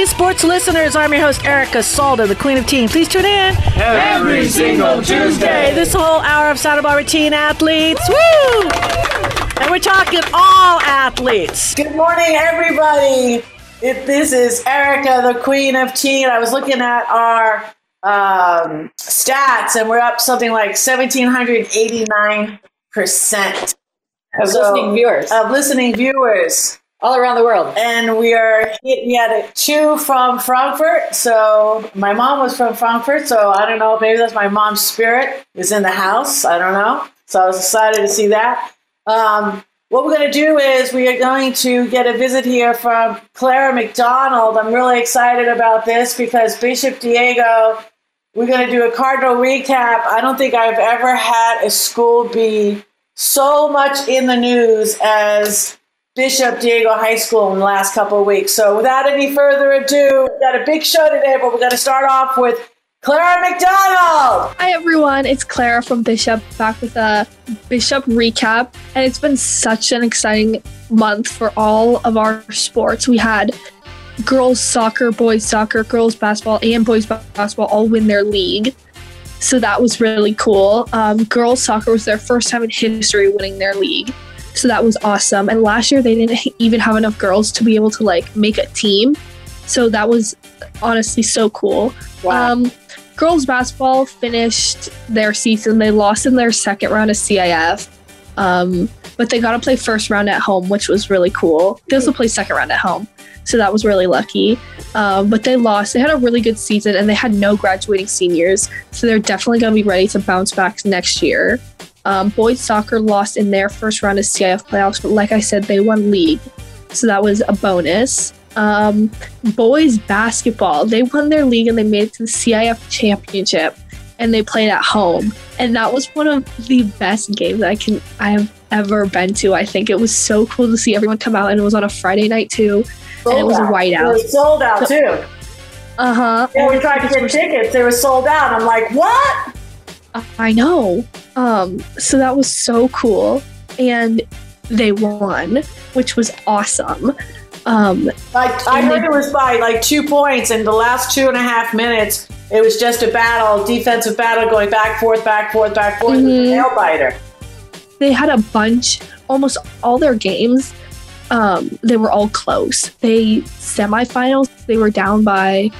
Teen Sports listeners, I'm your host, Erica Salda, the Queen of Teen. Please tune in every single Tuesday. This whole hour of Santa Barbara teen athletes. Woo! And we're talking all athletes. Good morning, everybody. It, this is Erica, the Queen of Teen. I was looking at our um, stats, and we're up something like 1,789 percent of so, listening viewers. Of listening viewers all around the world. And we are we had two from Frankfurt. So my mom was from Frankfurt. So I don't know. Maybe that's my mom's spirit is in the house. I don't know. So I was excited to see that. Um, what we're going to do is we are going to get a visit here from Clara McDonald. I'm really excited about this because Bishop Diego. We're going to do a Cardinal recap. I don't think I've ever had a school be so much in the news as Bishop Diego High School in the last couple of weeks. So without any further ado, we've got a big show today, but we're going to start off with Clara McDonald. Hi everyone, it's Clara from Bishop back with a Bishop recap. And it's been such an exciting month for all of our sports. We had girls soccer, boys soccer, girls basketball, and boys basketball all win their league. So that was really cool. Um, girls soccer was their first time in history winning their league. So that was awesome. And last year they didn't even have enough girls to be able to like make a team. So that was honestly so cool. Wow. Um, girls basketball finished their season. They lost in their second round of CIF. Um, but they got to play first round at home, which was really cool. They also play second round at home. So that was really lucky. Um, but they lost. They had a really good season and they had no graduating seniors. So they're definitely going to be ready to bounce back next year. Um, boys soccer lost in their first round of CIF playoffs, but like I said, they won league, so that was a bonus. Um, boys basketball, they won their league and they made it to the CIF championship, and they played at home, and that was one of the best games I can I have ever been to. I think it was so cool to see everyone come out, and it was on a Friday night too, sold and it was out. a whiteout. It was sold out so, too. Uh huh. Yeah, we tried to get tickets. They were sold out. I'm like, what? I know. Um, so that was so cool. And they won, which was awesome. Um, like I heard they, it was by like two points in the last two and a half minutes. It was just a battle, defensive battle, going back, forth, back, forth, back, forth. Mm-hmm. Nail biter. They had a bunch, almost all their games. Um, they were all close. They semifinals. They were down by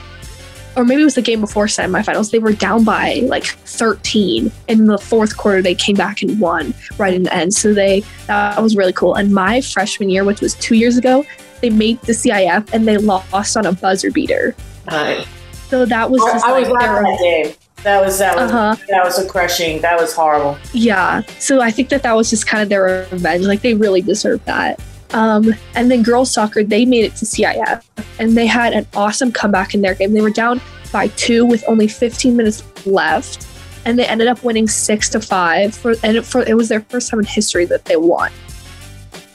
or maybe it was the game before semifinals. They were down by like 13. In the fourth quarter, they came back and won right in the end. So they that was really cool. And my freshman year, which was two years ago, they made the CIF and they lost on a buzzer beater. Right. So that was just I, like, I was that game. That was that was uh-huh. that was a crushing. That was horrible. Yeah. So I think that that was just kind of their revenge. Like they really deserved that. Um, and then girls soccer, they made it to CIF and they had an awesome comeback in their game. They were down by two with only 15 minutes left, and they ended up winning six to five. For and it, for it was their first time in history that they won.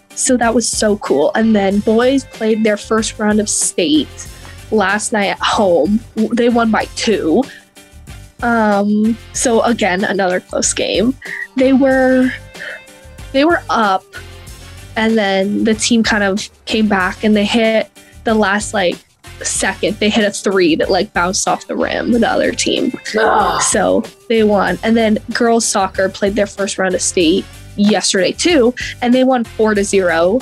So that was so cool. And then boys played their first round of state last night at home. They won by two. Um, so again, another close game. They were they were up and then the team kind of came back and they hit the last like second they hit a three that like bounced off the rim with the other team oh. so they won and then girls soccer played their first round of state yesterday too and they won four to zero.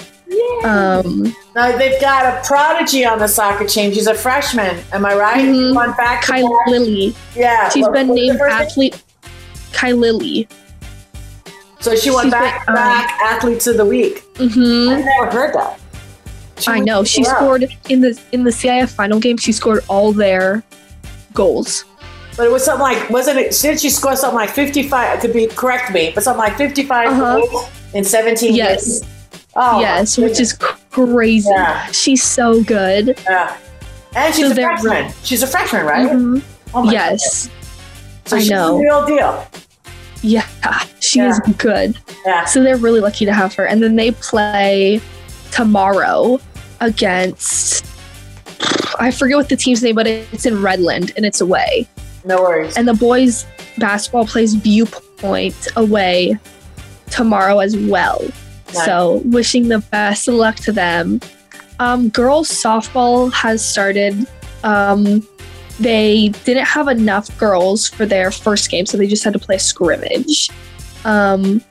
Um, now they've got a prodigy on the soccer team. She's a freshman. Am I right? Mm-hmm. Kai Lily. Yeah. She's what, been named athlete. Kai Lily. So she won back been, back um, athletes of the week. Mm-hmm. I've never heard that. She I know. She scored in the in the CIF final game. She scored all their goals. But it was something like wasn't it? Did she score something like fifty five? It Could be correct me, but something like fifty five uh-huh. goals in seventeen. Yes. Games. Oh, yes, which is crazy. Yeah. She's so good. Yeah. And she's so a freshman. Really- she's a freshman, right? Mm-hmm. Oh yes. So I she's know. the real deal. Yeah, she yeah. is good. Yeah. So they're really lucky to have her. And then they play tomorrow against I forget what the team's name, but it's in Redland and it's away. No worries. And the boys basketball plays Viewpoint away tomorrow as well. Nice. So wishing the best of luck to them. Um, girls softball has started. Um, they didn't have enough girls for their first game, so they just had to play scrimmage. Um,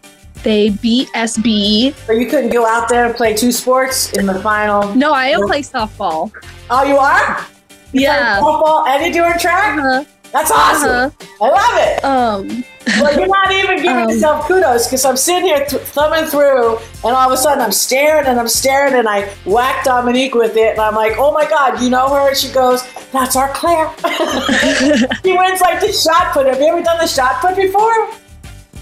they beat SB. So you couldn't go out there and play two sports in the final. No, I am playing softball. Oh, you are? You Yeah. Softball and you're doing track? Uh-huh. That's awesome. I love it. Um, Well, you're not even giving Um, yourself kudos because I'm sitting here th- thumbing through, and all of a sudden I'm staring and I'm staring, and I whack Dominique with it, and I'm like, "Oh my God, you know her?" And she goes, "That's our Claire." she wins like the shot put. Have you ever done the shot put before?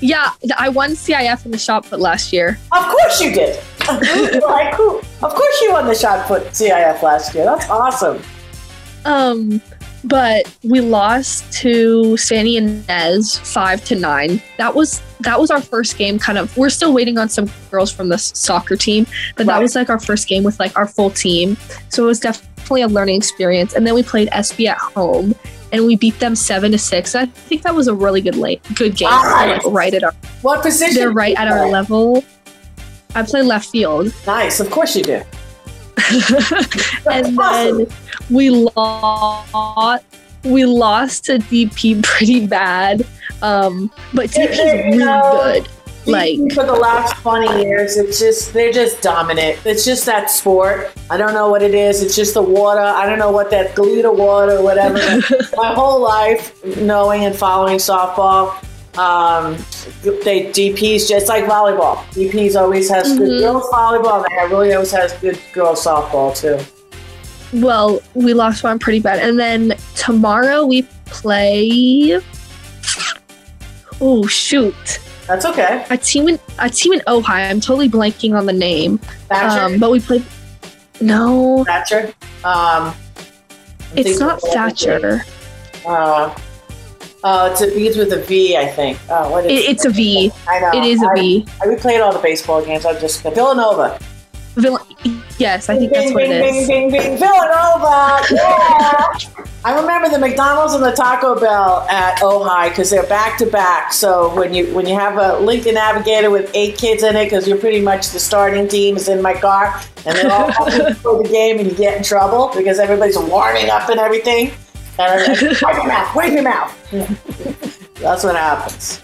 yeah, I won CIF in the shot put last year. Of course you did. like. Of course you won the shot put CIF last year. That's awesome. Um, but we lost to Santa Ynez five to nine. That was that was our first game. Kind of, we're still waiting on some girls from the soccer team, but that Right. was like our first game with like our full team. So it was definitely a learning experience. And then we played SB at home, and we beat them seven to six. I think that was a really good late good game. Nice. Like right at our, What position? they're right at our level. I play left field. Nice. Of course you do. and awesome. then we lost we lost to DP pretty bad. Um, but DP is really good. Like for the last 20 years it's just they're just dominant it's just that sport i don't know what it is it's just the water i don't know what that glitter water or whatever my whole life knowing and following softball um, they DPs just like volleyball. DPs always has good Mhm. girls volleyball. and they really always has good girls softball too. Well, we lost one pretty bad. And then tomorrow we play Oh shoot. That's okay. A team in a team in Ojai. I'm totally blanking on the name. Thatcher. Um, but we played No, Thatcher. Um, it's not Thatcher. Uh, uh, it's a begins with a V, I think. Oh, what is It, it's a V. I know. It is a I- V. I, we played all the baseball games. I'm just Villanova. Vill- yes, I think that's Bing, what it bing, is. Bing, bing, bing, Villanova. Yeah. I remember the McDonald's and the Taco Bell at Ojai because they're back to back. So when you when you have a Lincoln Navigator with eight kids in it, because you're pretty much the starting team is in my car, and they're all for the game, and you get in trouble because everybody's warming up and everything. And I'm like, wipe your mouth, wipe your mouth. That's what happens.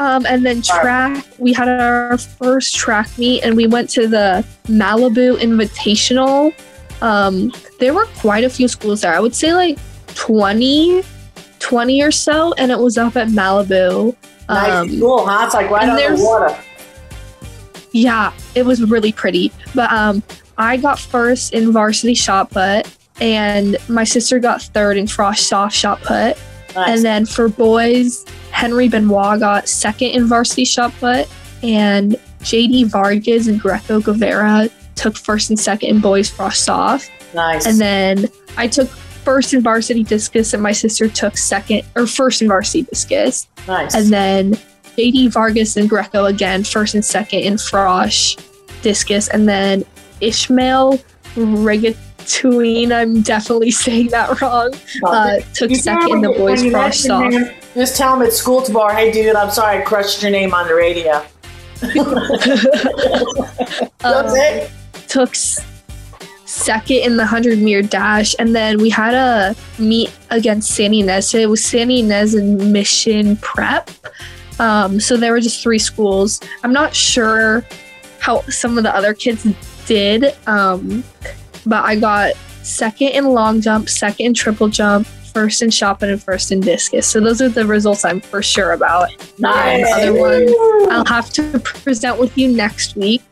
Um, and then track, we had our first track meet and we went to the Malibu Invitational. Um, there were quite a few schools there. I would say like 20, 20 or so, and it was up at Malibu. Nice, Um, cool, huh? It's like right on the water. yeah, it was really pretty. But um, I got first in varsity shot put, and my sister got third in frosh soph shot put. Nice. And then for boys, Henry Benoit got second in varsity shot put, and JD Vargas and Greco Guevara took first and second in boys frosh soph. nice. And then I took first in varsity discus, and my sister took second or first in varsity discus. nice. And then JD Vargas and Greco again, first and second in frosh discus, and then Ishmael Regatuine, I'm definitely saying that wrong, uh, took second in the boys frosh mention Just tell him at school tomorrow, hey dude, I'm sorry I crushed your name on the radio. That's Um, it. took s- second in the 100 meter dash and then we had a meet against Santa Ynez. It was Santa Ynez and Mission Prep. Um, so there were just three schools. I'm not sure how some of the other kids did, um, but I got second in long jump, second in triple jump, first in shot put, and first in discus. So those are the results I'm for sure about. Nice. other ones. I'll have to present with you next week.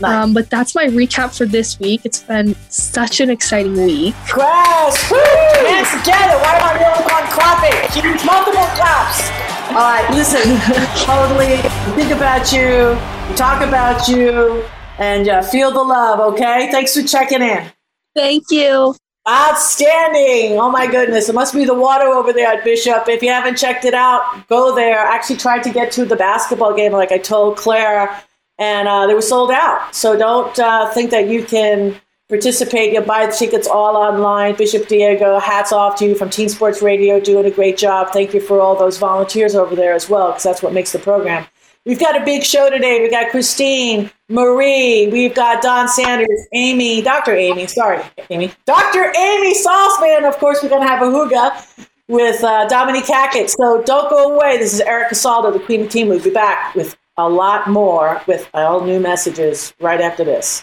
Nice. Um, but that's my recap for this week. It's been such an exciting week. Grass. Woo! Hands together. Why am I the only one clapping? She needs multiple claps. All right, listen. totally think about you, talk about you, and uh, feel the love, okay? Thanks for checking in. Thank you. Outstanding! Oh my goodness, it must be the water over there at Bishop. If you haven't checked it out, go there. I actually tried to get to the basketball game, like I told Claire, and uh, they were sold out. So don't uh, think that you can participate. You buy the tickets all online. Bishop Diego, hats off to you from Teen Sports Radio, doing a great job. Thank you for all those volunteers over there as well, because that's what makes the program We've got a big show today. We've got Kristine, Marie, we've got Don Sanders, Amy, Dr. Amy, sorry, Amy, Dr. Amy Saltzman. Of course, we're going to have a hygge with uh, Dominique Hackett. So don't go away. This is Erica Saldo, the Queen of Teen. We'll be back with a lot more with all new messages right after this.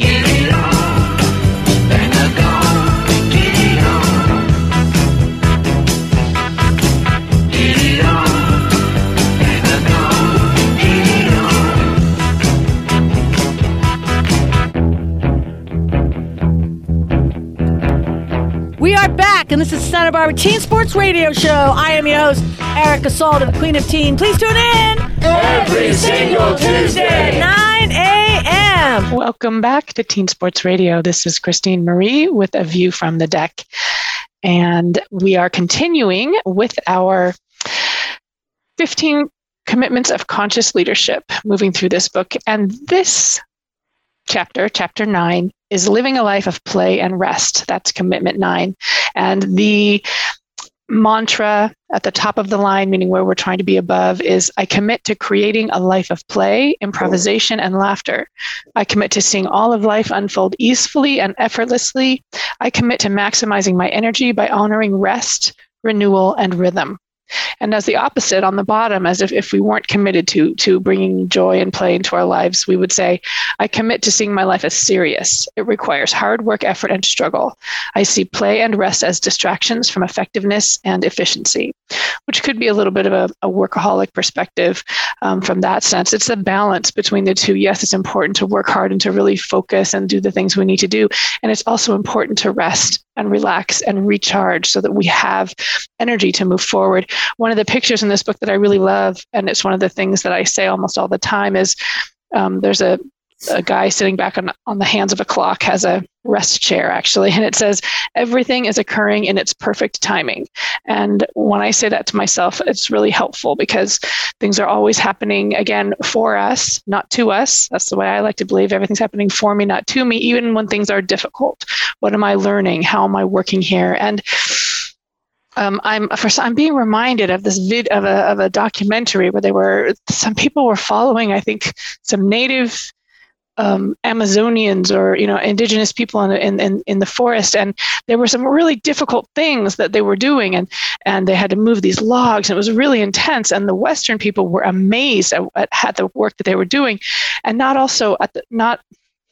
And this is Santa Barbara Teen Sports Radio Show. I am your host, Erica Salda, the Queen of Teen. Please tune in every single Tuesday, 9 a.m. Welcome back to Teen Sports Radio. This is Kristine Marie with A View from the Deck. And we are continuing with our 15 commitments of conscious leadership, moving through this book. And this chapter, chapter nine, is living a life of play and rest. That's commitment nine. And the mantra at the top of the line, meaning where we're trying to be above, is I commit to creating a life of play, improvisation, and laughter. I commit to seeing all of life unfold easily and effortlessly. I commit to maximizing my energy by honoring rest, renewal, and rhythm. And as the opposite on the bottom, as if, if we weren't committed to, to bringing joy and play into our lives, we would say, I commit to seeing my life as serious. It requires hard work, effort, and struggle. I see play and rest as distractions from effectiveness and efficiency, which could be a little bit of a, a workaholic perspective um, from that sense. It's a balance between the two. Yes, it's important to work hard and to really focus and do the things we need to do. And it's also important to rest and relax and recharge so that we have energy to move forward. One of the pictures in this book that I really love, and it's one of the things that I say almost all the time, is um, there's a, a guy sitting back on, on the hands of a clock, has a rest chair actually, and it says, Everything is occurring in its perfect timing. And when I say that to myself, it's really helpful because things are always happening again for us, not to us. That's the way I like to believe everything's happening for me, not to me, even when things are difficult. What am I learning? How am I working here? And um, I'm first, I'm being reminded of this vid of a, of a documentary where they were some people were following I think some native um, Amazonians or you know indigenous people in, in in the forest, and there were some really difficult things that they were doing, and and they had to move these logs, and it was really intense. And the Western people were amazed at, at, at the work that they were doing, and not also at the not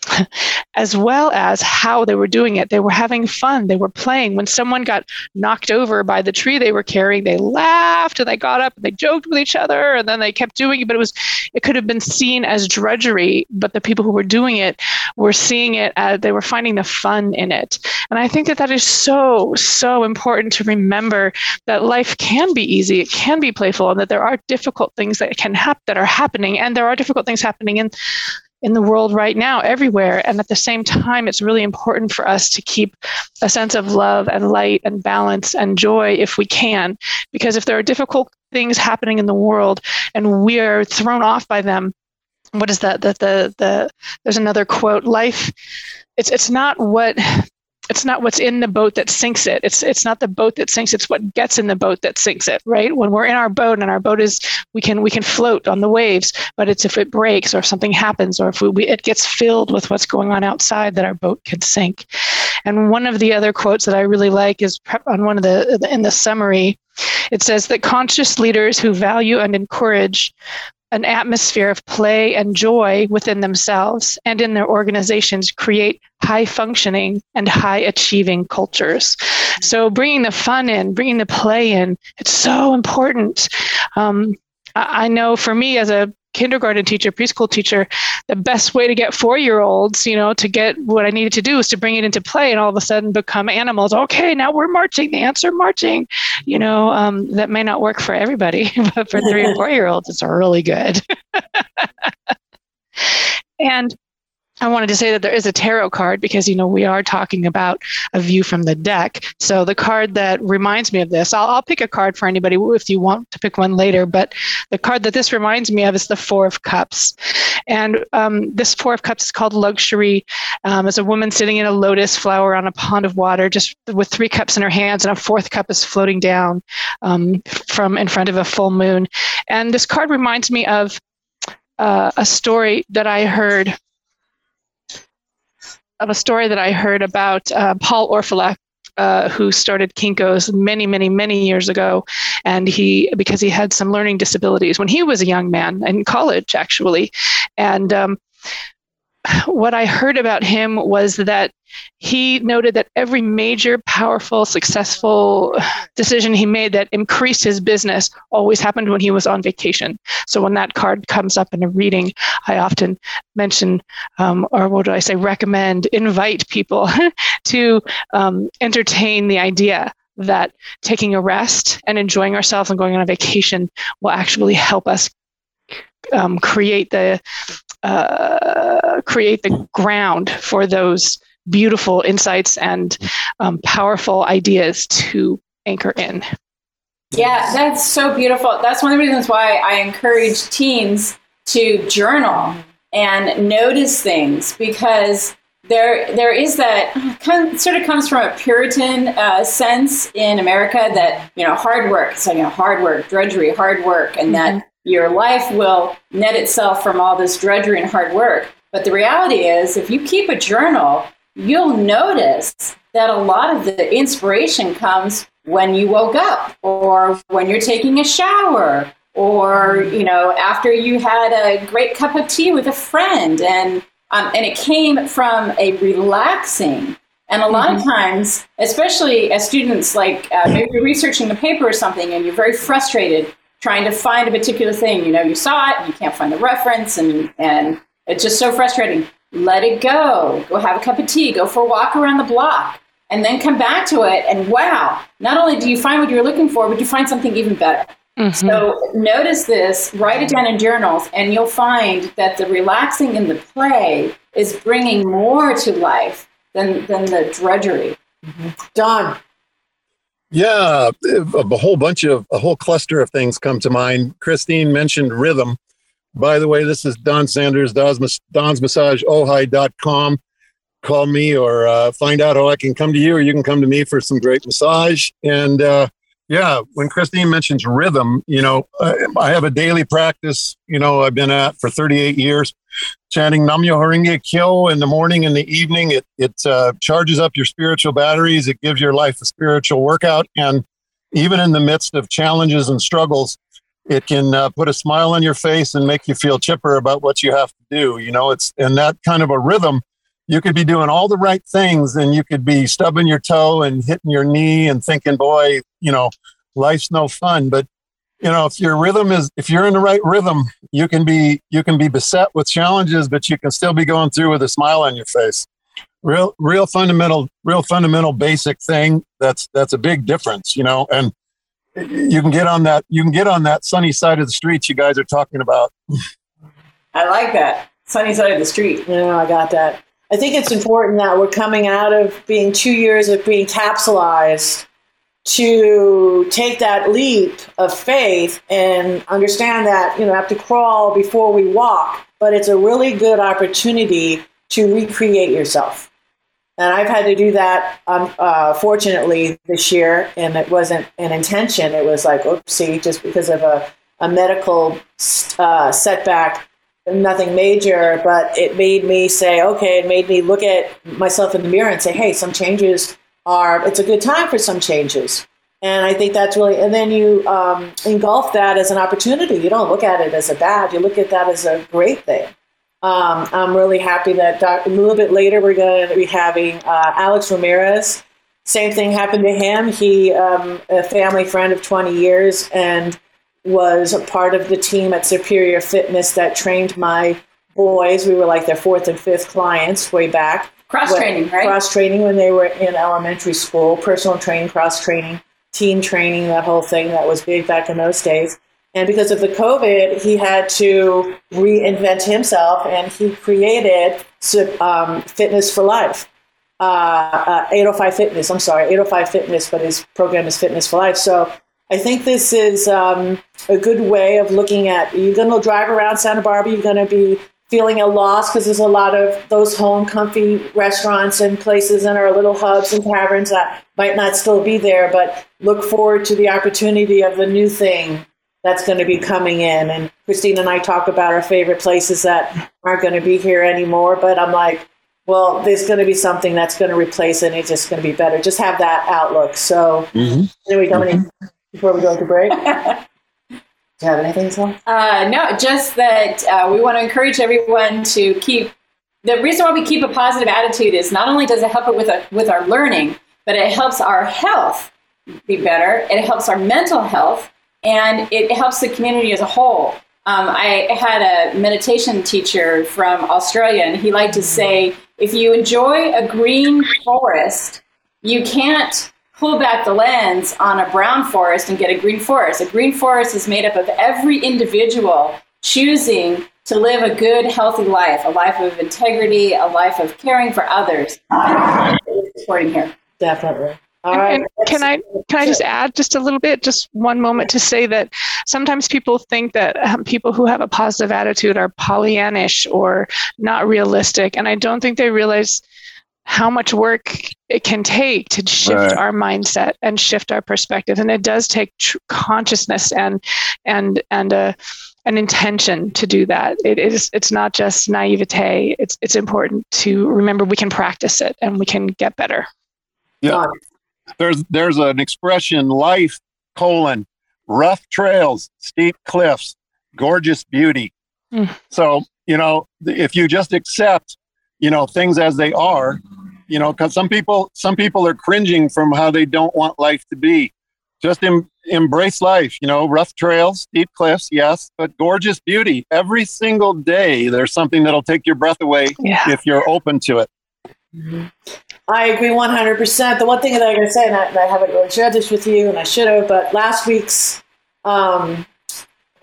as well as how they were doing it. They were having fun. They were playing. When someone got knocked over by the tree they were carrying, they laughed and they got up and they joked with each other and then they kept doing it. But it was, it could have been seen as drudgery, but the people who were doing it were seeing it as they were finding the fun in it. And I think that that is so, so important to remember that life can be easy, it can be playful, and that there are difficult things that can happen that are happening, and there are difficult things happening in in the world right now, everywhere. And at the same time, it's really important for us to keep a sense of love and light and balance and joy if we can. Because if there are difficult things happening in the world and we are thrown off by them, what is that? That the, the, there's another quote life, it's, it's not what it's not what's in the boat that sinks it. It's it's not the boat that sinks. It's what gets in the boat that sinks it. Right? When we're in our boat and our boat is we can we can float on the waves, but it's if it breaks or if something happens or if we, we, it gets filled with what's going on outside that our boat can sink. And one of the other quotes that I really like is on one of the in the summary. It says that conscious leaders who value and encourage an atmosphere of play and joy within themselves and in their organizations create high functioning and high achieving cultures. So bringing the fun in, bringing the play in, it's so important. Um, I know for me as a kindergarten teacher, preschool teacher, the best way to get four year olds, you know, to get what I needed to do is to bring it into play and all of a sudden become animals. Okay, now we're marching, the ants are marching. You know, um, that may not work for everybody, but for three and four year olds, it's really good. and I wanted to say that there is a tarot card because you know we are talking about a view from the deck. So the card that reminds me of this, I'll, I'll pick a card for anybody if you want to pick one later. But the card that this reminds me of is the Four of Cups, and um, this Four of Cups is called luxury. Um, as a woman sitting in a lotus flower on a pond of water, just with three cups in her hands, and a fourth cup is floating down um, from in front of a full moon. And this card reminds me of uh, a story that I heard of a story that I heard about uh, Paul Orfalea, uh, who started Kinko's many, many, many years ago, and he because he had some learning disabilities when he was a young man in college, actually, and um, what I heard about him was that he noted that every major, powerful, successful decision he made that increased his business always happened when he was on vacation. So when that card comes up in a reading, I often mention, um, or what do I say, recommend, invite people to um, entertain the idea that taking a rest and enjoying ourselves and going on a vacation will actually help us um, create the uh, create the ground for those beautiful insights and um, powerful ideas to anchor in. Yeah, that's so beautiful. That's one of the reasons why I encourage teens to journal and notice things because there there is that kind of, sort of comes from a Puritan uh, sense in America that you know hard work, so you know hard work, drudgery, hard work, and mm-hmm. that your life will net itself from all this drudgery and hard work. But the reality is, if you keep a journal, you'll notice that a lot of the inspiration comes when you woke up or when you're taking a shower or you know after you had a great cup of tea with a friend and um, and it came from a relaxing and a lot mm-hmm. of times especially as students like uh, maybe you're researching a paper or something and you're very frustrated trying to find a particular thing. You know, you saw it, you can't find the reference, and and it's just so frustrating. Let it go. Go have a cup of tea. Go for a walk around the block, and then come back to it. And wow! Not only do you find what you're looking for, but you find something even better. Mm-hmm. So notice this, write it down in journals, and you'll find that the relaxing and the play is bringing more to life than than the drudgery. Mm-hmm. Don, yeah, a whole bunch of a whole cluster of things come to mind. Kristine mentioned rhythm. By the way, this is Don Sanders, Don's, Don's Massage, Ojai.com. Call me or uh, find out how I can come to you, or you can come to me for some great massage. And uh, yeah, when Kristine mentions rhythm, you know, I have a daily practice, you know, I've been at for 38 years, chanting Nam-myoho-renge-kyo in the morning and the evening. It, it uh, charges up your spiritual batteries. It gives your life a spiritual workout. And even in the midst of challenges and struggles, it can uh, put a smile on your face and make you feel chipper about what you have to do. You know, it's, and that kind of a rhythm you could be doing all the right things and you could be stubbing your toe and hitting your knee and thinking, boy, you know, life's no fun. But you know, if your rhythm is if you're in the right rhythm, you can be you can be beset with challenges, but you can still be going through with a smile on your face. Real real fundamental, real fundamental basic thing. That's that's a big difference, you know, and you can get on that you can get on that sunny side of the street you guys are talking about. I like that. Sunny side of the street. Yeah, I got that. I think it's important that we're coming out of being two years of being capsulized to take that leap of faith and understand that you know have to crawl before we walk but it's a really good opportunity to recreate yourself and i've had to do that um, uh, fortunately this year and it wasn't an intention it was like oopsie just because of a, a medical uh, setback nothing major, but it made me say, okay, it made me look at myself in the mirror and say, hey, some changes are, it's a good time for some changes. And I think that's really, and then you um, engulf that as an opportunity. You don't look at it as a bad, you look at that as a great thing. Um, I'm really happy that doc- a little bit later we're going to be having uh, Alex Ramirez. Same thing happened to him. He, um, a family friend of 20 years, and was a part of the team at Superior Fitness that trained my boys. We were like their fourth and fifth clients way back. Cross training, right? Cross training when they were in elementary school, personal training, cross training, team training, that whole thing that was big back in those days. And because of the COVID, he had to reinvent himself and he created um, Fitness for Life. Uh, uh, 805 Fitness, I'm sorry, 805 Fitness, but his program is Fitness for Life. So I think this is um, a good way of looking at. You're going to drive around Santa Barbara. You're going to be feeling a loss because there's a lot of those home comfy restaurants and places and our little hubs and taverns that might not still be there. But look forward to the opportunity of a new thing that's going to be coming in. And Kristine and I talk about our favorite places that aren't going to be here anymore. But I'm like, well, there's going to be something that's going to replace it and it's just going to be better. Just have that outlook. So, Mhm. anyway, Dominique, before we go to break, do you have anything to say? Uh, no, just that uh, we want to encourage everyone to keep. The reason why we keep a positive attitude is not only does it help it with a, with our learning, but it helps our health be better. It helps our mental health, and it helps the community as a whole. Um, I had a meditation teacher from Australia, and he liked to say, if you enjoy a green forest, you can't pull back the lens on a brown forest and get a green forest. A green forest is made up of every individual choosing to live a good, healthy life, a life of integrity, a life of caring for others. Supporting here. Definitely. All and can I can I just add just a little bit, just one moment to say that sometimes people think that um, people who have a positive attitude are Pollyannish or not realistic, and I don't think they realize how much work it can take to shift Right. our mindset and shift our perspective, and it does take tr- consciousness and and and a an intention to do that. It is it's not just naivete. It's it's important to remember we can practice it and we can get better. Yeah. There's there's an expression life colon rough trails, steep cliffs, gorgeous beauty. Mm. So, you know, if you just accept, you know, things as they are, you know, cuz some people some people are cringing from how they don't want life to be. Just em- embrace life, you know, rough trails, steep cliffs, yes, but gorgeous beauty. Every single day there's something that'll take your breath away Yeah. if you're open to it. I agree 100%. The one thing that I'm going to say, and I, and I haven't really shared this with you, and I should have, but last week's um,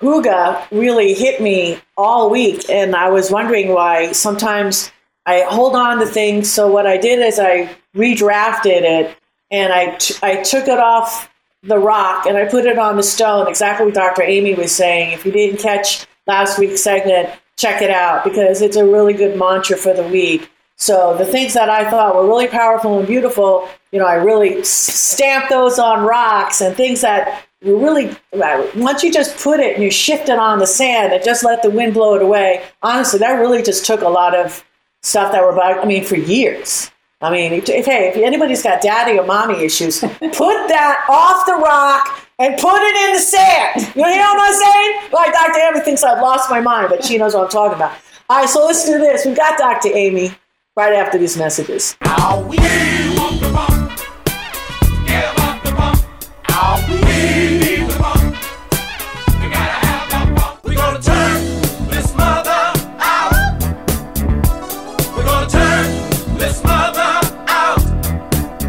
Huga really hit me all week, and I was wondering why sometimes I hold on to things. So what I did is I redrafted it, and I, t- I took it off the rock and I put it on the stone, exactly what Dr. Amy was saying. If you didn't catch last week's segment, check it out because it's a really good mantra for the week. So the things that I thought were really powerful and beautiful, you know, I really stamped those on rocks and things that were really, uh, once you just put it and you shift it on the sand and just let the wind blow it away, honestly, that really just took a lot of stuff that were about, I mean, for years. I mean, if, if hey, if anybody's got daddy or mommy issues, put that off the rock and put it in the sand. You know what I'm saying? Like Dr. Amy thinks I've lost my mind, but she knows what I'm talking about. All right, so let's do this. We've got Dr. Amy right after these messages. We're gonna turn this mother out. We're gonna turn this mother out.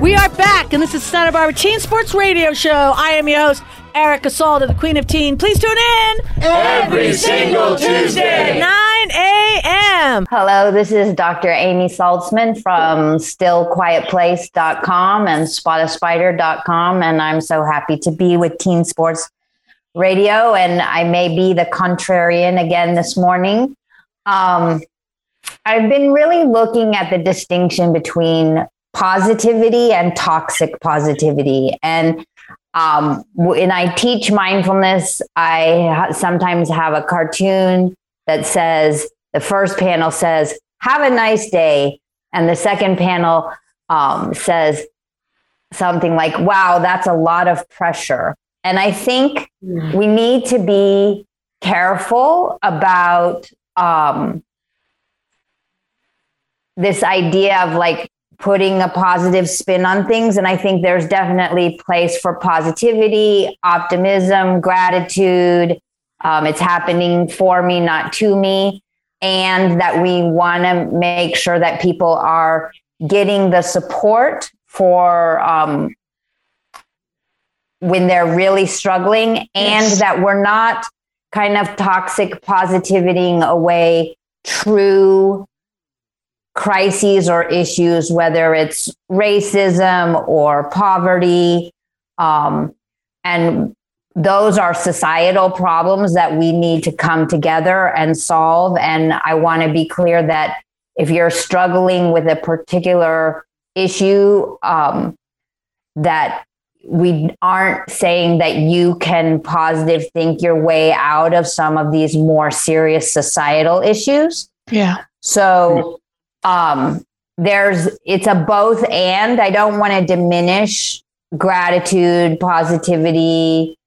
We are back, and this is Santa Barbara Teen Sports Radio Show. I am your host, Erica Salda, the Queen of Teen. Please tune in Every single Tuesday. 9 a.m. Hello, this is Dr. Amy Saltzman from stillquietplace.com and spotaspider.com. And I'm so happy to be with Teen Sports Radio. And I may be the contrarian again this morning. Um, I've been really looking at the distinction between positivity and toxic positivity. And um, when I teach mindfulness, I ha- sometimes have a cartoon that says, the first panel says, have a nice day. And the second panel um, says something like, wow, that's a lot of pressure. And I think we need to be careful about um, this idea of like putting a positive spin on things. And I think there's definitely place for positivity, optimism, gratitude. Um, it's happening for me, not to me. And that we want to make sure that people are getting the support for um, when they're really struggling, and Yes. that we're not kind of toxic positivitying away true crises or issues, whether it's racism or poverty. Um, and those are societal problems that we need to come together and solve. And I want to be clear that if you're struggling with a particular issue, um, that we aren't saying that you can positive think your way out of some of these more serious societal issues. Yeah. So um, there's it's a both and. I don't want to diminish gratitude, positivity,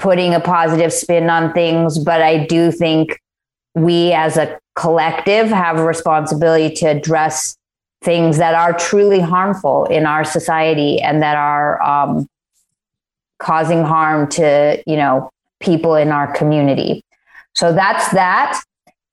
putting a positive spin on things, but I do think we as a collective have a responsibility to address things that are truly harmful in our society and that are um, causing harm to you know people in our community. So that's that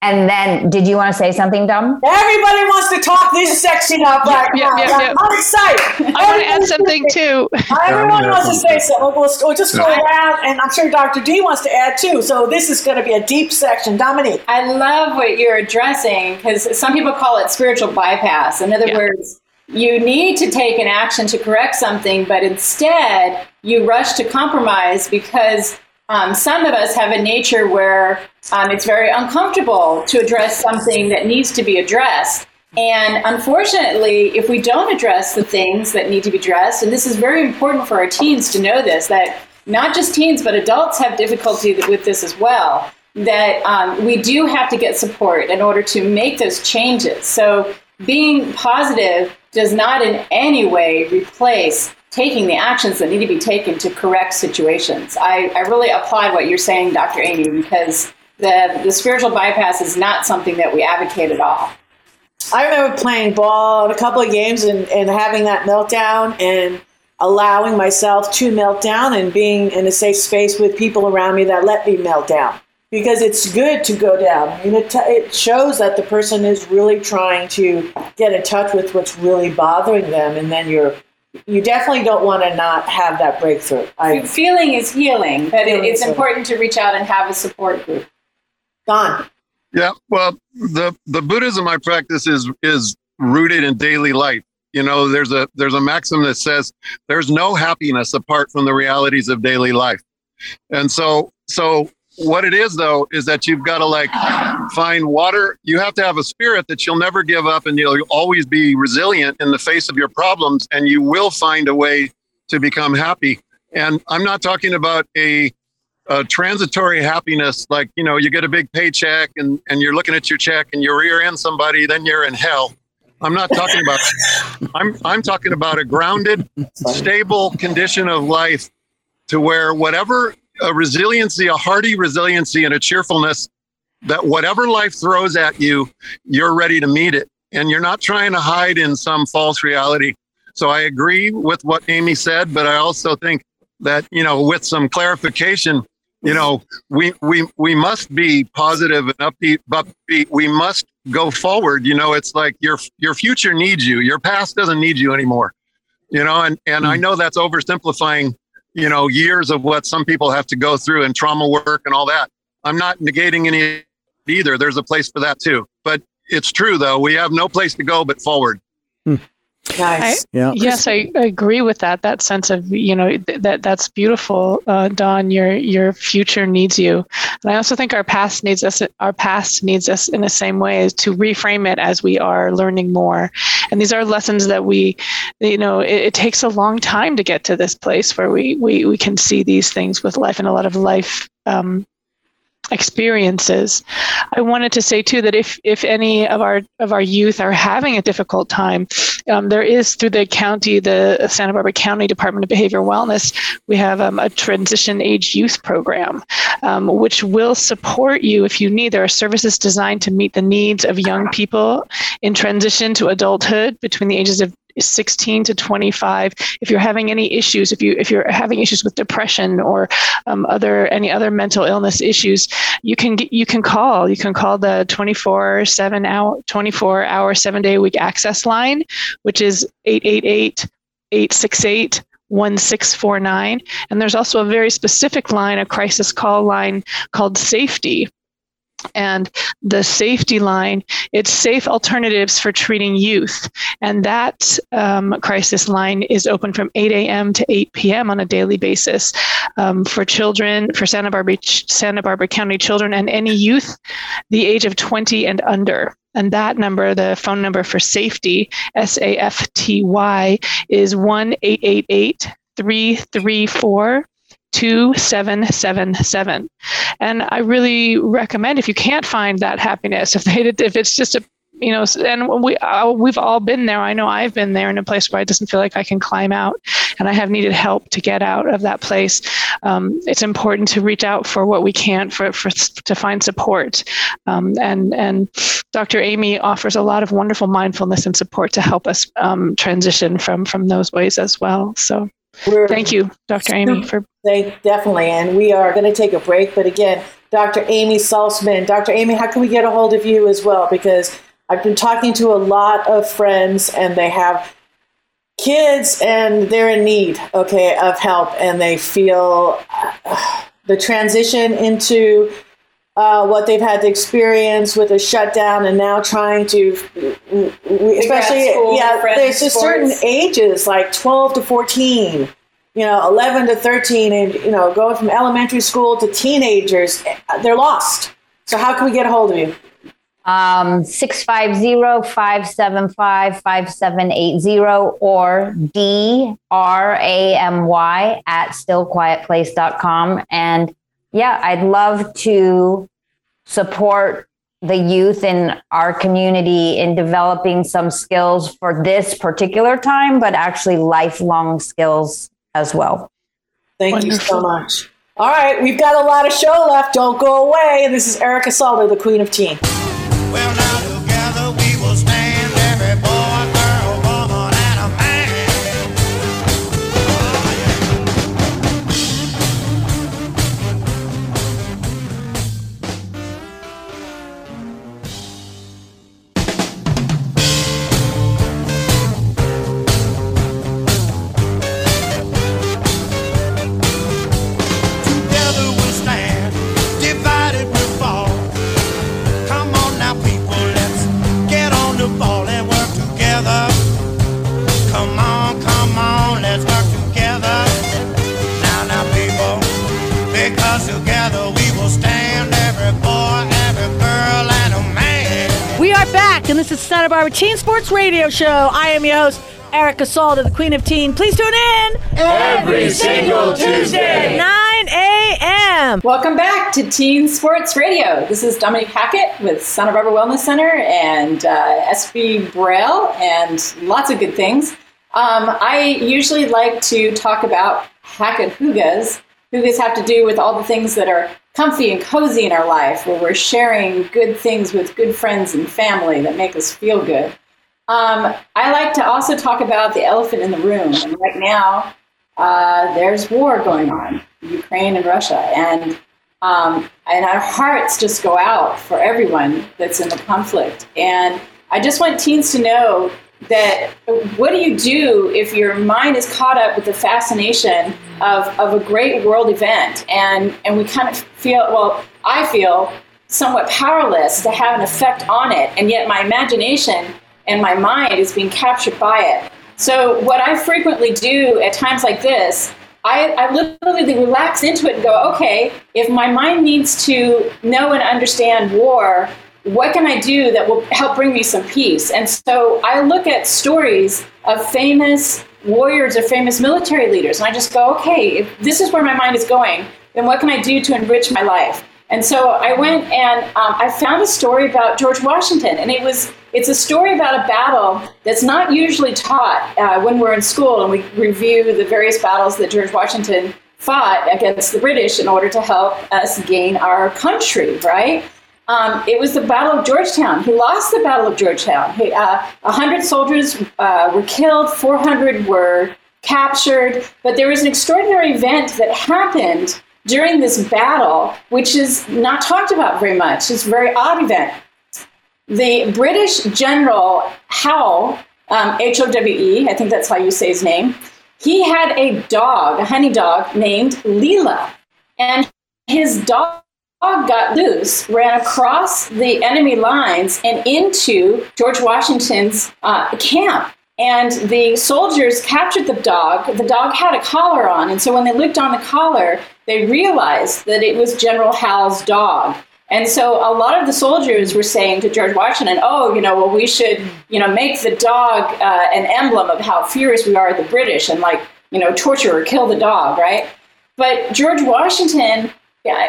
and then, did you want to say something, dumb? Everybody wants to talk this section up right Yep, now. yep, yep. I'm excited. I want to add something too. Everyone wants to say something. We'll, we'll just go around, and I'm sure Dr. D wants to add too. So this is going to be a deep section. Dominique. I love what you're addressing because some people call it spiritual bypass. In other Yeah. words, you need to take an action to correct something, but instead you rush to compromise because um, some of us have a nature where um, it's very uncomfortable to address something that needs to be addressed. And unfortunately, if we don't address the things that need to be addressed, and this is very important for our teens to know this, that not just teens, but adults have difficulty with this as well, that um, we do have to get support in order to make those changes. So being positive does not in any way replace taking the actions that need to be taken to correct situations. I, I really applaud what you're saying, Dr. Amy, because the, the spiritual bypass is not something that we advocate at all. I remember playing ball in a couple of games and, and having that meltdown and allowing myself to melt down and being in a safe space with people around me that let me melt down. Because it's good to go down. I mean, it, t- it shows that the person is really trying to get in touch with what's really bothering them, and then you're you definitely don't want to not have that breakthrough. I Feeling is healing, but it, it's is important to reach out and have a support group. Don. Yeah, well, the the Buddhism I practice is is rooted in daily life. You know, there's a there's a maxim that says there's no happiness apart from the realities of daily life. And so so what it is though is that you've got to like find water. You have to have a spirit that you'll never give up and you'll always be resilient in the face of your problems and you will find a way to become happy. And I'm not talking about a uh, transitory happiness, like you know, you get a big paycheck and and you're looking at your check and you're rear end somebody, then you're in hell. I'm not talking about. I'm I'm talking about a grounded, stable condition of life, to where whatever a resiliency, a hearty resiliency, and a cheerfulness that whatever life throws at you, you're ready to meet it, and you're not trying to hide in some false reality. So I agree with what Amy said, but I also think that you know, with some clarification, you know, we we we must be positive and upbeat, upbeat. We must go forward. You know, it's like your your future needs you. Your past doesn't need you anymore. You know, and and I hmm. know that's oversimplifying. You know, years of what some people have to go through and trauma work and all that. I'm not negating any either. There's a place for that too. But it's true though. We have no place to go but forward. Nice. Yeah. Yes, I, I agree with that. That sense of you know th- that that's beautiful, uh, Don. Your your future needs you, and I also think our past needs us. Our past needs us in the same way as to reframe it as we are learning more. And these are lessons that we, you know, it, it takes a long time to get to this place where we we we can see these things with life and a lot of life. Um, experiences. I wanted to say too that if if any of our of our youth are having a difficult time, um, there is through the county, the Santa Barbara County Department of Behavioral Wellness, we have um, a transition age youth program, um, which will support you if you need. There are services designed to meet the needs of young people in transition to adulthood between the ages of 16 to 25 if you're having any issues if you if you're having issues with depression or um, other any other mental illness issues you can get, you can call. You can call the 24 7 hour 24 hour 7 day a week access line which is 888 868 1649 and there's also a very specific line a crisis call line called safety and the safety line it's safe alternatives for treating youth. And that um, crisis line is open from 8 a.m to 8 p.m on a daily basis um, for children for santa barbara santa barbara county children and any youth the age of 20 and under. And that number the phone number for safety s-a-f-t-y is 1 888 334 2777 and i really recommend if you can't find that happiness if they if it's just a you know and we uh, we've all been there. I know i've been there in a place where it doesn't feel like i can climb out and i have needed help to get out of that place. Um, it's important to reach out for what we can for, for to find support. Um, and and dr amy offers a lot of wonderful mindfulness and support to help us um, transition from from those ways as well. So We're- thank you dr amy for They definitely, and we are going to take a break. But again, Dr. Amy Saltzman, Dr. Amy, how can we get a hold of you as well? Because I've been talking to a lot of friends, and they have kids, and they're in need, okay, of help, and they feel uh, the transition into uh, what they've had to experience with a shutdown, and now trying to, we, especially, school, yeah, friends, there's just certain ages like 12 to 14 you know 11 to 13 and you know going from elementary school to teenagers they're lost. So how can we get a hold of you? Um, 650-575-5780 or D-R-A-M-Y at stillquietplace.com. And yeah, I'd love to support the youth in our community in developing some skills for this particular time, but actually lifelong skills as well. thank you so much. All right we've got a lot of show left. Don't go away. This is erica salter the queen of teen. Well, now Teen Sports Radio Show. I am your host, Erica Salter, the Queen of Teen. Please tune in Every single Tuesday. 9 a.m. Welcome back to Teen Sports Radio. This is Dominique Hackett with Santa Barbara Wellness Center and uh, SB Braille and lots of good things. Um, I usually like to talk about Hackett Hygges. Hygges have to do with all the things that are comfy and cozy in our life, where we're sharing good things with good friends and family that make us feel good. Um, I like to also talk about the elephant in the room. And right now, uh, there's war going on, Ukraine and Russia, and um, and our hearts just go out for everyone that's in the conflict. And I just want teens to know that what do you do if your mind is caught up with the fascination of, of a great world event and and we kind of feel well I feel somewhat powerless to have an effect on it and yet my imagination and my mind is being captured by it. So what I frequently do at times like this, I, I literally relax into it and go, okay, if my mind needs to know and understand war, what can I do that will help bring me some peace? And so I look at stories of famous warriors or famous military leaders, and I just go, okay, if this is where my mind is going, then what can I do to enrich my life? And so I went and um, I found a story about George Washington, and it was it's a story about a battle that's not usually taught uh, when we're in school and we review the various battles that George Washington fought against the British in order to help us gain our country, right? Um, it was the Battle of Georgetown. He lost the Battle of Georgetown. He, uh, 100 soldiers uh, were killed, 400 were captured, but there was an extraordinary event that happened during this battle, which is not talked about very much. It's a very odd event. The British general Howe, um, H O W E, I think that's how you say his name, he had a dog, a honey dog named Leela. And his dog got loose, ran across the enemy lines and into George Washington's uh, camp. And the soldiers captured the dog. The dog had a collar on. And so when they looked on the collar, they realized that it was General Howe's dog. And so a lot of the soldiers were saying to George Washington, oh, you know, well, we should, you know, make the dog uh, an emblem of how furious we are at the British and like you know, torture or kill the dog, right? But George Washington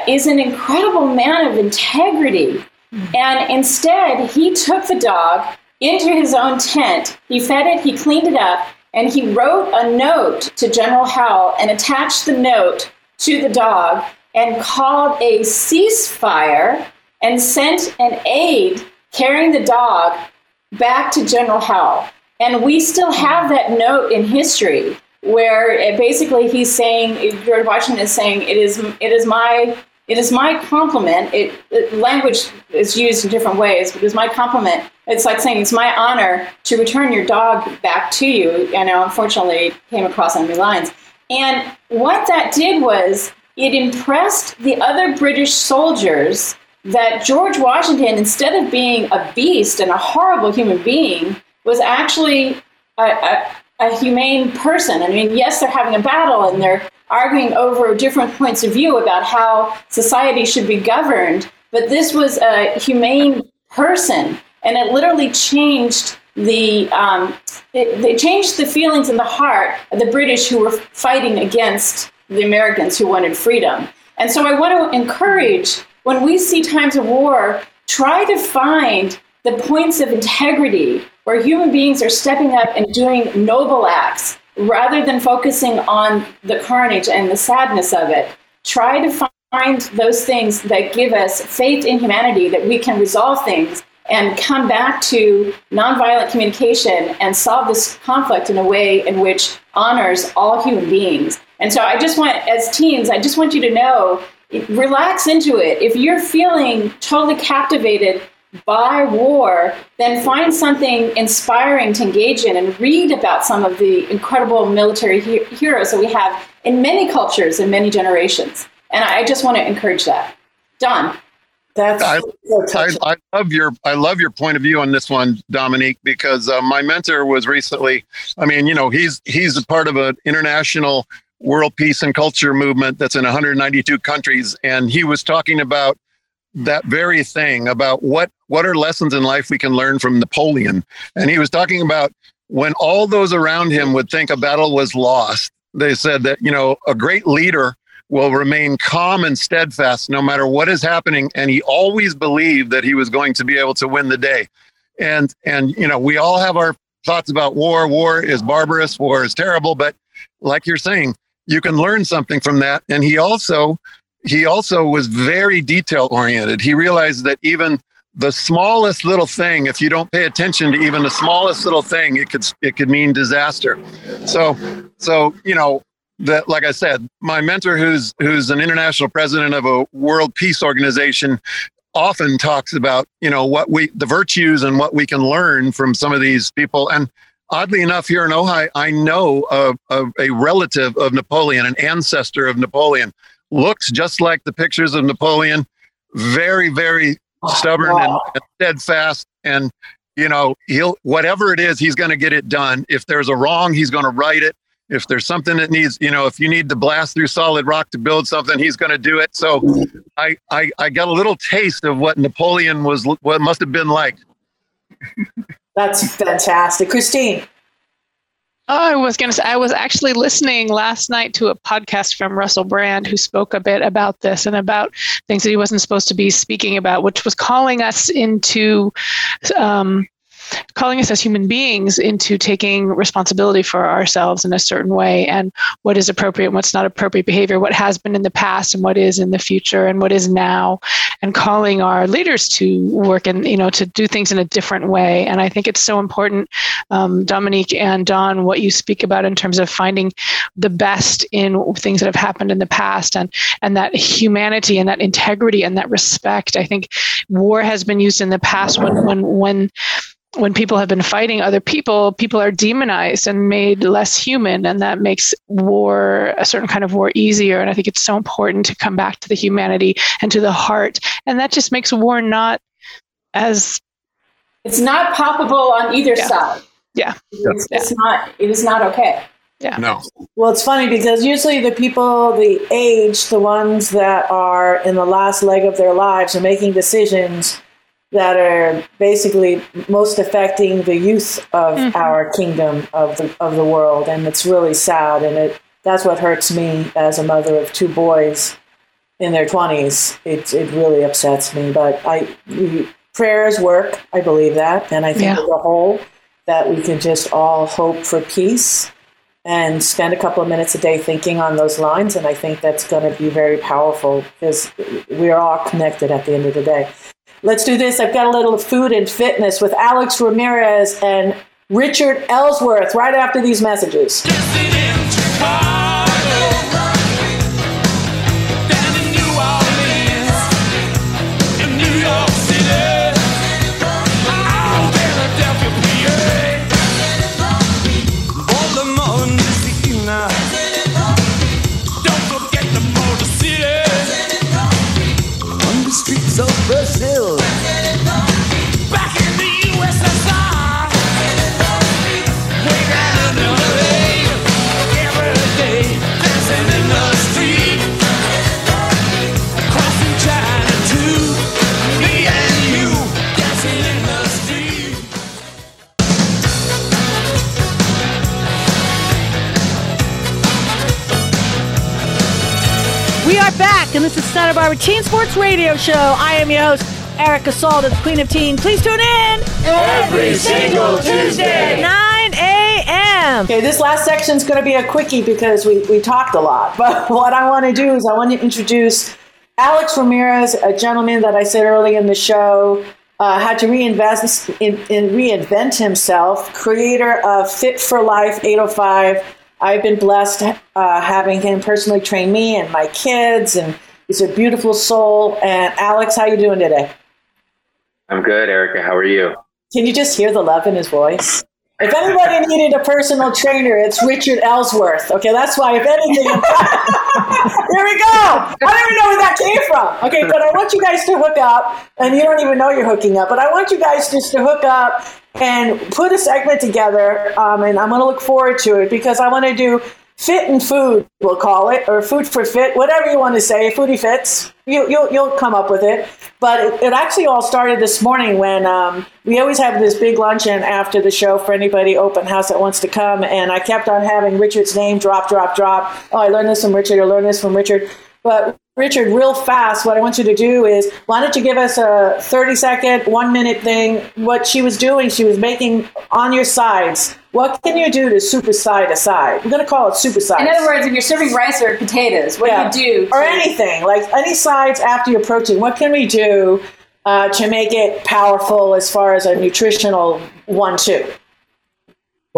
is an incredible man of integrity. And instead, he took the dog into his own tent. He fed it, he cleaned it up, and he wrote a note to General Howe and attached the note to the dog and called a ceasefire and sent an aide carrying the dog back to General Howe. And we still have that note in history where it, basically he's saying George Washington is saying it is it is my it is my compliment. It, it, language is used in different ways, but it's my compliment. It's like saying it's my honor to return your dog back to you. And unfortunately, it came across enemy lines. And what that did was it impressed the other British soldiers that George Washington, instead of being a beast and a horrible human being, was actually a, a, a humane person. I mean, yes, they're having a battle and they're arguing over different points of view about how society should be governed, but this was a humane person, and it literally changed the um, it, it changed the feelings in the heart of the British who were fighting against the Americans who wanted freedom. And so I want to encourage when we see times of war, try to find the points of integrity where human beings are stepping up and doing noble acts rather than focusing on the carnage and the sadness of it. Try to find those things that give us faith in humanity that we can resolve things and come back to nonviolent communication and solve this conflict in a way in which honors all human beings. And so I just want, as teens, I just want you to know relax into it. If you're feeling totally captivated by war, then find something inspiring to engage in and read about some of the incredible military he- heroes that we have in many cultures and many generations. And I just want to encourage that. Don. That's I, I, I, love your I love your point of view on this one, Dominique, because uh, my mentor was recently. I mean, you know, he's he's a part of an international world peace and culture movement that's in 192 countries and he was talking about that very thing about what what are lessons in life we can learn from Napoleon. And he was talking about when all those around him would think a battle was lost they said that you know a great leader will remain calm and steadfast no matter what is happening. And he always believed that he was going to be able to win the day. And and you know we all have our thoughts about war. War is barbarous. War is terrible. But like you're saying you can learn something from that. And he also he also was very detail oriented. He realized that even the smallest little thing, if you don't pay attention to even the smallest little thing, it could it could mean disaster. So so you know that like I said, my mentor who's who's an international president of a world peace organization often talks about you know what we the virtues and what we can learn from some of these people and oddly enough, here in Ojai, I know of, a relative of Napoleon, an ancestor of Napoleon. Looks just like the pictures of Napoleon, very, very oh, stubborn wow. and, and steadfast. And, you know, he'll, whatever it is, he's going to get it done. If there's a wrong, he's going to right it. If there's something that needs, you know, if you need to blast through solid rock to build something, he's going to do it. So I, I, I got a little taste of what Napoleon was, what must have been like. That's fantastic. Kristine. Oh, I was going to say, I was actually listening last night to a podcast from Russell Brand who spoke a bit about this and about things that he wasn't supposed to be speaking about, which was calling us into um, calling us as human beings into taking responsibility for ourselves in a certain way and what is appropriate and what's not appropriate behavior, what has been in the past and what is in the future and what is now, and calling our leaders to work and you know to do things in a different way. And I think it's so important, um, Dominique and Don, what you speak about in terms of finding the best in things that have happened in the past and and that humanity and that integrity and that respect. I think war has been used in the past when when when when people have been fighting other people, people are demonized and made less human, and that makes war, a certain kind of war, easier. And I think it's so important to come back to the humanity and to the heart, and that just makes war not as it's not palpable on either yeah. side. Yeah, it's, yeah. it's not. It is not okay. Yeah. No. Well, it's funny because usually the people, the age, the ones that are in the last leg of their lives are making decisions that are basically most affecting the youth of mm-hmm. our kingdom of the of the world, and it's really sad. And it that's what hurts me as a mother of two boys in their twenties. It it really upsets me. But I we, prayers work. I believe that, and I think Yeah. as a whole that we can just all hope for peace and spend a couple of minutes a day thinking on those lines. And I think that's going to be very powerful because we're all connected at the end of the day. Let's do this. I've got a little food and fitness with Alex Ramirez and Richard Ellsworth right after these messages. And this is Santa Barbara Teen Sports Radio Show. I am your host, Erica Salda, the Queen of Teen. Please tune in Every single Tuesday. 9 a.m. Okay, this last section is going to be a quickie because we, we talked a lot. But what I want to do is I want to introduce Alex Ramirez, a gentleman that I said early in the show uh, had to reinvest in, in reinvent himself, creator of Fit for Life 805. I've been blessed uh, having him personally train me and my kids, and he's a beautiful soul. And Alex, how you doing today? I'm good, Erica. How are you? Can you just hear the love in his voice? If anybody needed a personal trainer, it's Richard Ellsworth. Okay, that's why. If anything, here we go. I don't even know where that came from. Okay, but I want you guys to hook up, and you don't even know you're hooking up. But I want you guys just to hook up and put a segment together, um, and I'm going to look forward to it because I want to do fit and food. We'll call it, or food for fit, whatever you want to say. Foodie fits. You, you'll you'll come up with it. But it, it actually all started this morning when um, we always have this big luncheon after the show for anybody open house that wants to come. And I kept on having Richard's name drop, drop, drop. Oh, I learned this from Richard. I learned this from Richard. But Richard, real fast, what I want you to do is why don't you give us a 30 second, one minute thing? What she was doing, she was making on your sides. What can you do to superside a side? We're going to call it superside. In other words, if you're serving rice or potatoes, what Yeah. do you do? or anything like any sides after your protein what can we do uh, to make it powerful as far as a nutritional one too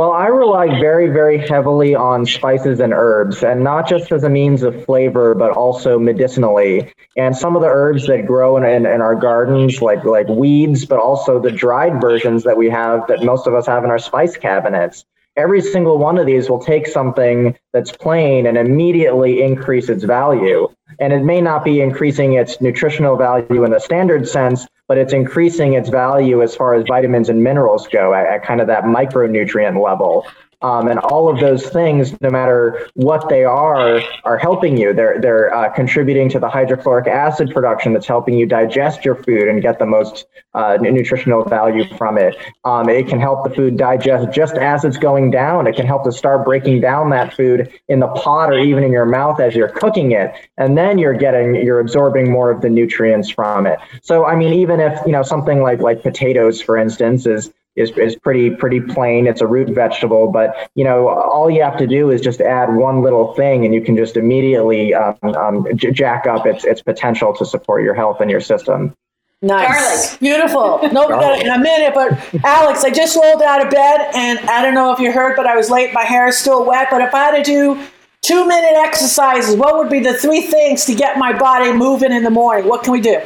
Well, I rely very, very heavily on spices and herbs, and not just as a means of flavor, but also medicinally. And some of the herbs that grow in, in, in our gardens, like like weeds, but also the dried versions that we have that most of us have in our spice cabinets. Every single one of these will take something that's plain and immediately increase its value. And it may not be increasing its nutritional value in the standard sense, but it's increasing its value as far as vitamins and minerals go at, at kind of that micronutrient level. Um, and all of those things, no matter what they are, are helping you. They're they're uh, contributing to the hydrochloric acid production that's helping you digest your food and get the most uh, nutritional value from it. Um, it can help the food digest just as it's going down. It can help to start breaking down that food in the pot or even in your mouth as you're cooking it, and then you're getting you're absorbing more of the nutrients from it. So I mean, even if you know something like like potatoes, for instance, is is, is pretty pretty plain. It's a root vegetable, but you know all you have to do is just add one little thing, and you can just immediately um, um, j- jack up its its potential to support your health and your system. nice Garlic. beautiful no we in a minute but alex i just rolled out of bed and i don't know if you heard but i was late my hair is still wet but if i had to do two minute exercises what would be the three things to get my body moving in the morning what can we do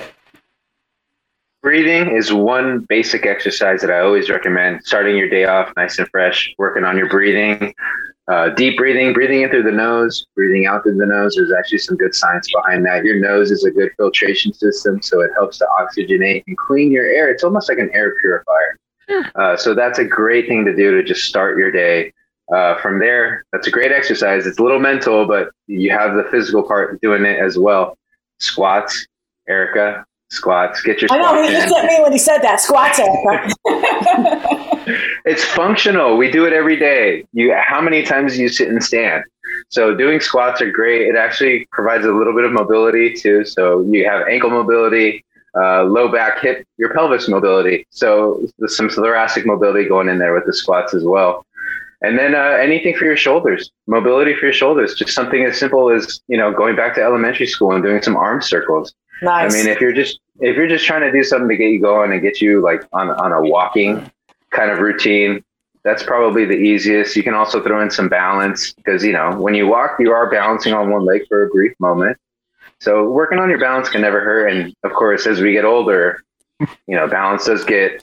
Breathing is one basic exercise that I always recommend. Starting your day off nice and fresh, working on your breathing. Uh, deep breathing, breathing in through the nose, breathing out through the nose. There's actually some good science behind that. Your nose is a good filtration system, so it helps to oxygenate and clean your air. It's almost like an air purifier. Uh, so that's a great thing to do to just start your day. Uh, from there, that's a great exercise. It's a little mental, but you have the physical part doing it as well. Squats, Erica, squats. Get your I know he looked at me when he said that. Squats. It's functional. We do it every day. You, how many times do you sit and stand? So doing squats are great. It actually provides a little bit of mobility too. So you have ankle mobility, uh, low back, hip, your pelvis mobility. So there's some thoracic mobility going in there with the squats as well. And then uh, anything for your shoulders, mobility for your shoulders. Just something as simple as you know going back to elementary school and doing some arm circles. Nice. I mean, if you're just if you're just trying to do something to get you going and get you like on on a walking kind of routine, that's probably the easiest. You can also throw in some balance because you know when you walk, you are balancing on one leg for a brief moment. So working on your balance can never hurt. And of course, as we get older, you know, balance does get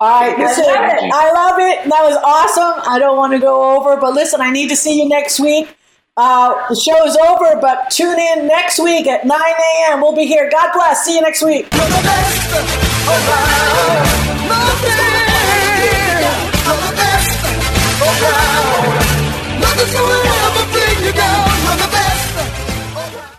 All right, listen, love it. I love it. That was awesome. I don't want to go over, but listen, I need to see you next week. Uh, the show is over, but tune in next week at 9 a.m. We'll be here. God bless. See you next week. You're the best